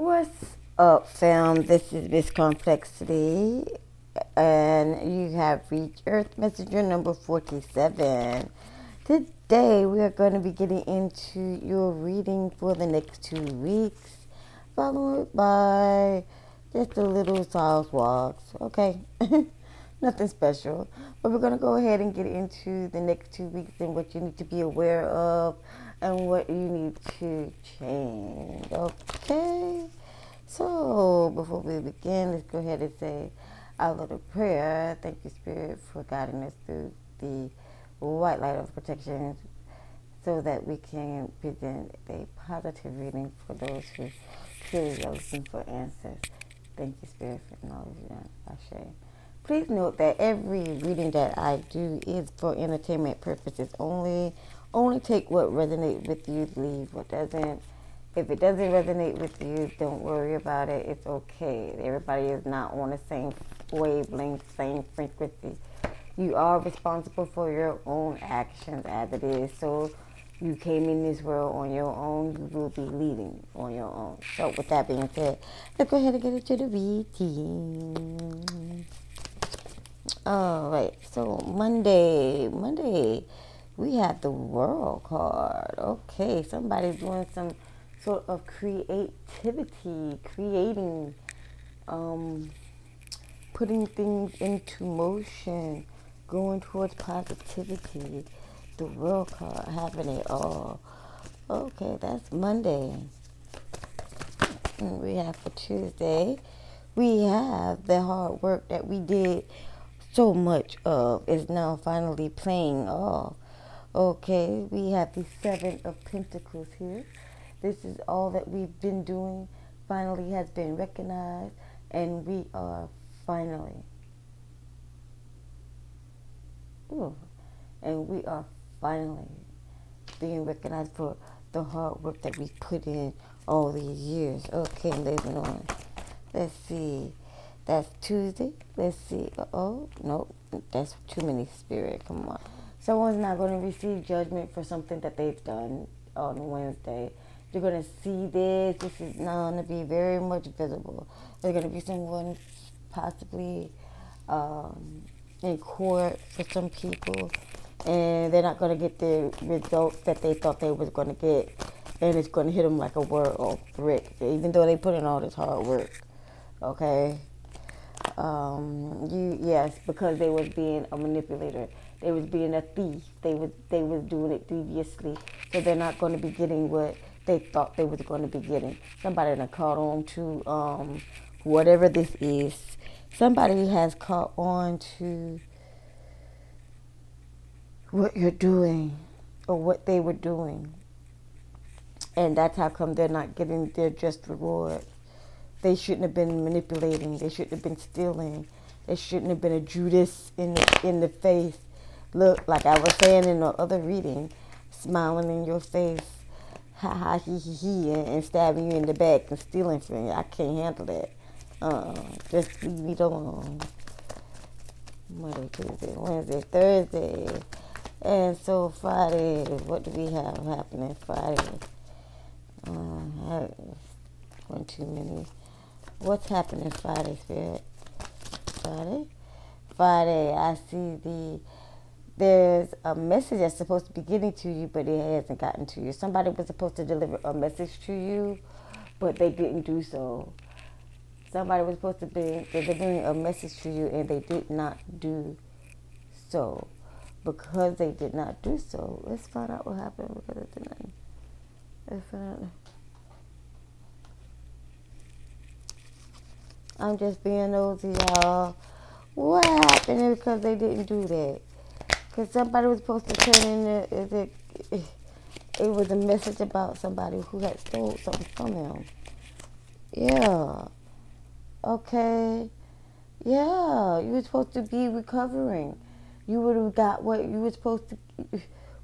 What's up, fam? This is Miss Complexity, and you have reached Earth Messenger number 47. Today, we are going to be getting into your reading for the next two weeks, followed by just a little South walks, okay? Nothing special. But we're going to go ahead and get into the next two weeks and what you need to be aware of and what you need to change. Okay? So, before we begin, let's go ahead and say our little prayer. Thank you, Spirit, for guiding us through the white light of protection so that we can present a positive reading for those who truly are looking for answers. Thank you, Spirit, for knowledge and Ashe. Please note that every reading that I do is for entertainment purposes only. Only take what resonates with you, leave what doesn't. If it doesn't resonate with you, don't worry about it. It's okay. Everybody is not on the same wavelength, same frequency. You are responsible for your own actions as it is. So you came in this world on your own. You will be leading on your own. So with that being said, let's go ahead and get into the reading. All right. So Monday, Monday, we have the World card. Okay, somebody's doing some sort of creativity, creating, um, putting things into motion, going towards positivity. The World card, having it all. Okay, that's Monday. And we have for Tuesday, we have the hard work that we did so much of is now finally playing off. Okay, we have the Seven of Pentacles here. This is all that we've been doing, finally has been recognized, and we are finally. Ooh, and we are finally being recognized for the hard work that we put in all these years. Okay, moving on. Let's see. That's Tuesday. Let's see. Uh Oh, no, that's too many spirit. Come on. Someone's not going to receive judgment for something that they've done on Wednesday. You're going to see this. This is not going to be very much visible. There's going to be someone possibly um, in court for some people, and they're not going to get the results that they thought they was going to get, and it's going to hit them like a word or brick, even though they put in all this hard work. Okay, um, you yes, because they was being a manipulator. They was being a thief. They was they was doing it deviously. So they're not going to be getting what they thought they was going to be getting. Somebody that caught on to um, whatever this is. Somebody has caught on to what you're doing or what they were doing. And that's how come they're not getting their just reward. They shouldn't have been manipulating. They shouldn't have been stealing. They shouldn't have been a Judas in the, in the face. Look, like I was saying in the other reading, smiling in your face, ha ha he he he, and, and stabbing you in the back and stealing from you. I can't handle that. Uh, just leave me alone. Monday, Tuesday, Wednesday, Thursday, and so Friday. What do we have happening Friday? Uh, one too many. What's happening Friday, Spirit? Friday? Friday, I see the there's a message that's supposed to be getting to you, but it hasn't gotten to you. Somebody was supposed to deliver a message to you, but they didn't do so. Somebody was supposed to be delivering a message to you, and they did not do so. Because they did not do so, let's find out what happened because it didn't. Let's find out. I'm just being nosy, y'all. What happened because they didn't do that? Because somebody was supposed to turn in the, is it, eh, it was a message about somebody who had stole something from them. Yeah. Okay. Yeah. You were supposed to be recovering. You would have got what you were supposed to,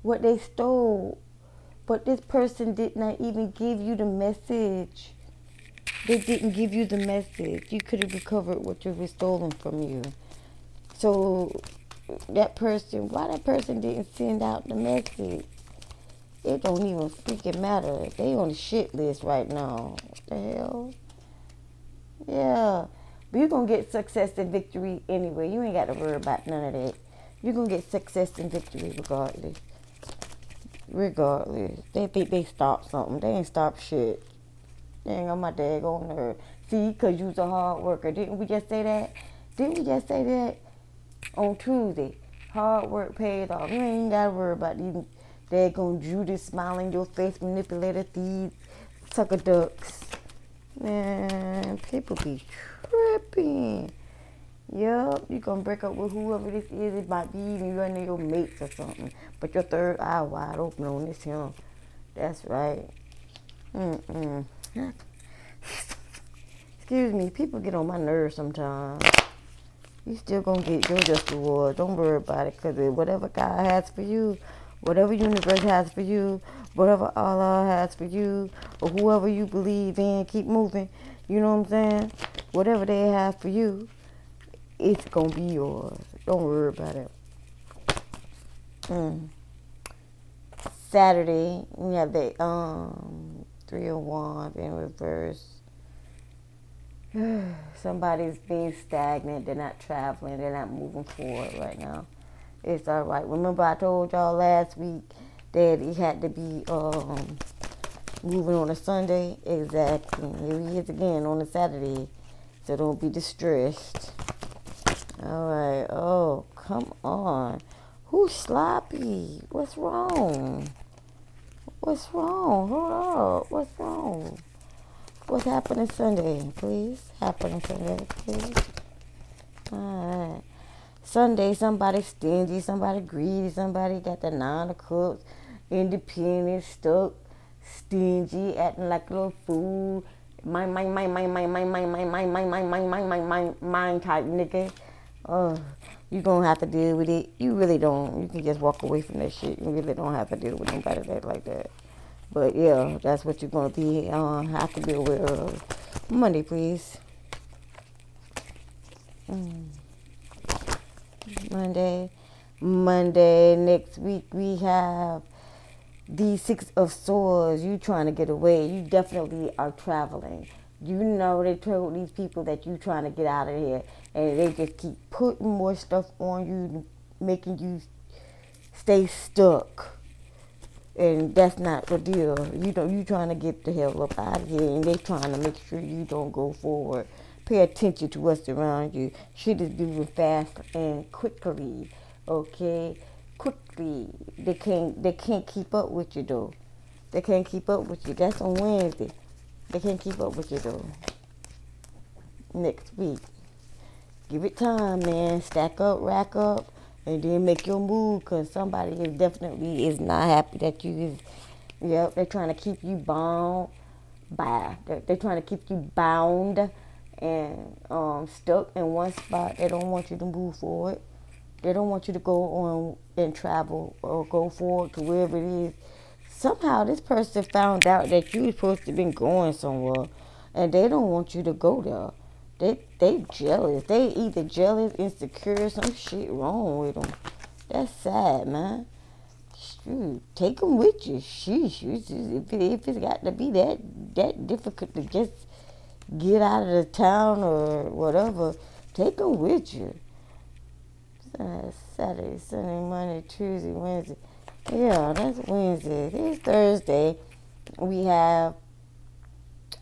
what they stole. But this person did not even give you the message. They didn't give you the message. You could have recovered what was stolen from you. So that person, why that person didn't send out the message? It don't even freaking matter. They on the shit list right now. What the hell? Yeah. But you're going to get success and victory anyway. You ain't got to worry about none of that. You're going to get success and victory regardless. Regardless. They think they stopped something. They ain't stopped shit. Ain't got my dad on nerve. See, because you's a hard worker. Didn't we just say that? Didn't we just say that on Tuesday? Hard work pays off. You ain't got to worry about these daggone Judas smiling your face, manipulator thieves, sucker ducks. Man, people be tripping. Yup, you gonna break up with whoever this is. It might be even of your mates or something. But your third eye wide open on this him. That's right. Mm-mm. Excuse me, people get on my nerves sometimes. You still gonna get your just reward. Don't worry about it, cause whatever God has for you, whatever universe has for you, whatever Allah has for you, or whoever you believe in, keep moving. You know what I'm saying? Whatever they have for you, it's gonna be yours. Don't worry about it. Mm. Saturday, we have um three and one in reverse. Somebody's being stagnant. They're not traveling. They're not moving forward right now. It's all right. Remember, I told y'all last week that he had to be um, moving on a Sunday. Exactly. Here he is again on a Saturday. So don't be distressed. All right. Oh, come on. Who's sloppy? What's wrong? What's wrong? Hold up. What's wrong? What's happening Sunday, please? Happening Sunday, please. All right. Sunday, somebody stingy, somebody greedy, somebody got the nine of cups, independent, stuck, stingy, acting like a little fool. My, my, my, my, my, my, my, my, my, my, my, my, my, my, my, mind type nigga. Oh, you gonna have to deal with it. You really don't. You can just walk away from that shit. You really don't have to deal with nobody that like that. But yeah, that's what you're gonna be uh, have to be aware of. Monday, please. Mm. Monday, Monday. Next week we have the six of swords. You trying to get away? You definitely are traveling. You know they told these people that you trying to get out of here, and they just keep putting more stuff on you, making you stay stuck and that's not the deal. You know, you trying to get the hell up out of here, and they trying to make sure you don't go forward. Pay attention to what's around you. Shit is moving fast and quickly. Okay, quickly. They can't. They can't keep up with you though. They can't keep up with you. That's on Wednesday. They can't keep up with you though. Next week. Give it time, man. Stack up, rack up and then make your move because somebody is definitely is not happy that you is yep they're trying to keep you bound by they're, they're trying to keep you bound and um, stuck in one spot. They don't want you to move forward. They don't want you to go on and travel or go forward to wherever it is. Somehow this person found out that you were supposed to be going somewhere and they don't want you to go there they they jealous. They either jealous, insecure, some shit wrong with them. That's sad, man. Shoot, take them with you. Sheesh, if, it, if it's got to be that that difficult to just get out of the town or whatever, take them with you. Saturday, Sunday, Monday, Tuesday, Wednesday. Yeah, that's Wednesday. It's Thursday. We have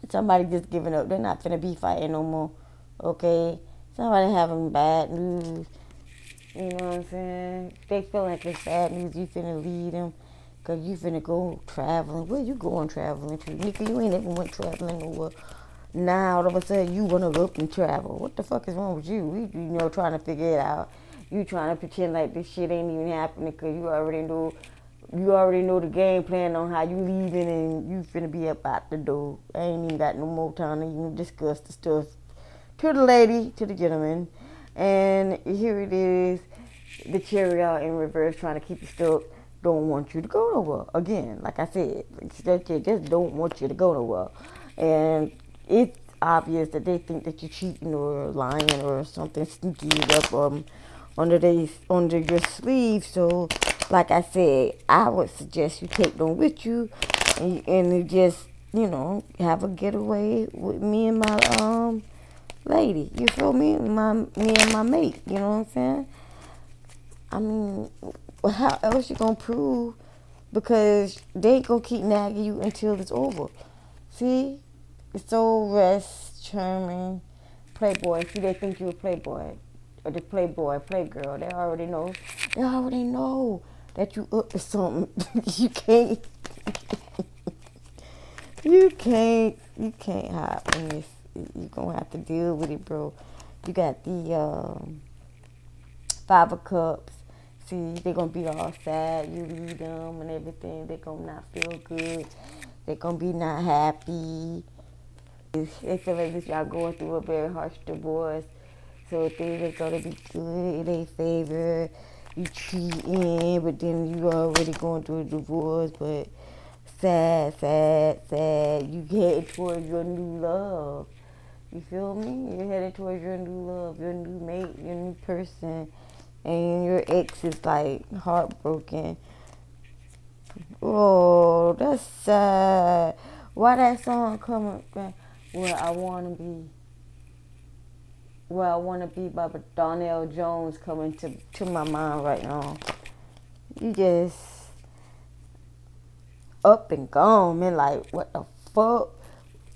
somebody just giving up. They're not gonna be fighting no more okay? Somebody having bad news, you know what I'm saying? They feel like it's bad news, you finna lead them. Cause you finna go traveling. Where you going traveling to? Nigga, you ain't ever went traveling nowhere. Now all of a sudden you wanna go up and travel. What the fuck is wrong with you? We, you know, trying to figure it out. You trying to pretend like this shit ain't even happening because you already know you already know the game plan on how you leaving and you finna be up out the door. I ain't even got no more time to even discuss the stuff to the lady, to the gentleman. And here it is, the chariot in reverse trying to keep you stuck. Don't want you to go nowhere. Again, like I said, they just don't want you to go nowhere. And it's obvious that they think that you're cheating or lying or something sneaky up um, under they under your sleeve. So, like I said, I would suggest you take them with you and, and just you know have a getaway with me and my um lady. You feel me? My me and my mate. You know what I'm saying? I mean, how else you gonna prove? Because they ain't gonna keep nagging you until it's over. See, it's so rest, charming, playboy. See, they think you a playboy or the playboy, playgirl. They already know. They already know that you up to something. you can't. you can't. You can't hide from this. You gonna have to deal with it, bro. You got the um, five of cups. See, they're gonna be all sad. You leave them and everything. They're gonna not feel good. They're gonna be not happy. Feel like this y'all going through a very harsh divorce. So things are gonna be good in their favor. You cheating, but then you already going through a divorce, but sad, sad, sad. You headed towards your new love. You feel me? You're headed towards your new love, your new mate, your new person, and your ex is like heartbroken. Oh, that's sad. Why that song coming? Where I wanna be. Where I wanna be by Donell Jones coming to to my mind right now. You just up and gone, man. Like what the fuck?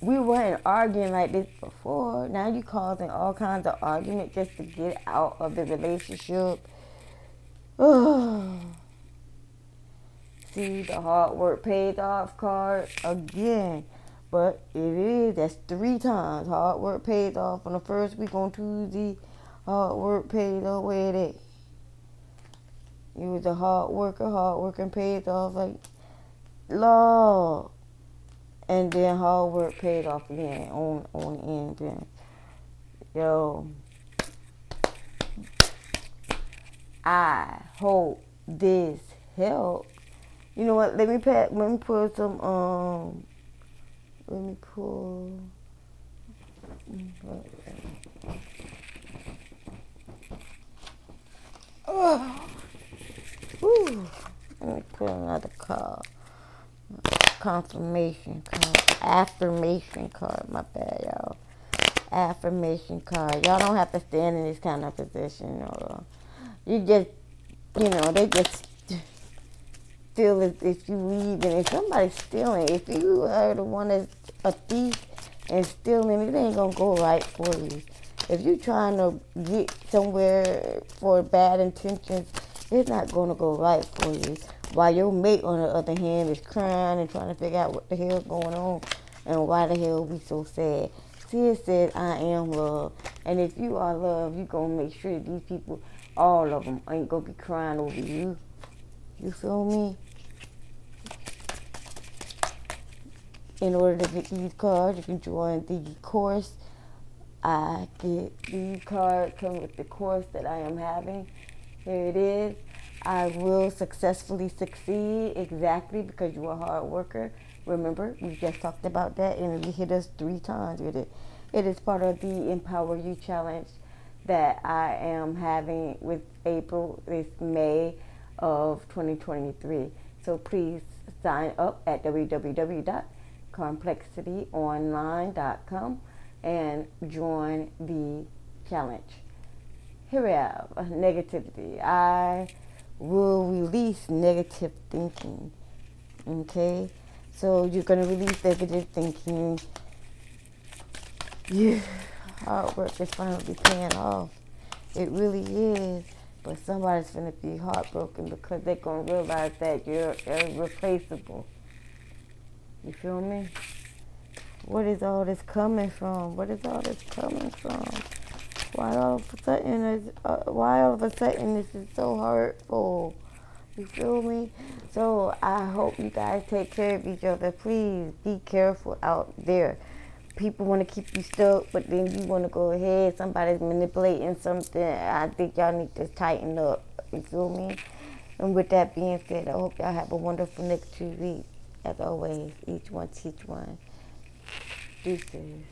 We weren't arguing like this before. Now you causing all kinds of argument just to get out of the relationship. See the hard work paid off card again. But it is, that's three times. Hard work paid off on the first week on Tuesday. Hard work paid off with it. You was a hard worker, hard working paid off like Lord and then hard work paid off again on on the end. Then, yo, I hope this help. You know what? Let me pack. Let me pull some. Um, let me pull. Oh. Whew. Let me put another card confirmation card, affirmation card. My bad, y'all. Affirmation card. Y'all don't have to stand in this kind of position. Or you just, you know, they just feel as if you leave and if somebody's stealing, if you are the one that's a thief and stealing, it ain't gonna go right for you. If you're trying to get somewhere for bad intentions, it's not gonna go right for you. While your mate, on the other hand, is crying and trying to figure out what the hell's going on and why the hell we so sad. Sid said, I am love. And if you are love, you going to make sure that these people, all of them, ain't going to be crying over you. You feel me? In order to get these cards, you can join the course. I get these cards come with the course that I am having. Here it is. I will successfully succeed exactly because you're a hard worker. Remember, we just talked about that and you hit us three times with it. It is part of the Empower You Challenge that I am having with April, this May of 2023. So please sign up at www.complexityonline.com and join the challenge. Here we have uh, negativity. I will release negative thinking. Okay? So you're going to release negative thinking. Yeah, hard work is finally paying off. It really is. But somebody's going to be heartbroken because they're going to realize that you're irreplaceable. You feel me? What is all this coming from? What is all this coming from? Why all of a sudden is uh, why all of a sudden this is so hurtful? You feel me? So I hope you guys take care of each other. Please be careful out there. People want to keep you stuck, but then you want to go ahead. Somebody's manipulating something. I think y'all need to tighten up. You feel me? And with that being said, I hope y'all have a wonderful next two weeks. As always, each one teach one. Deuces.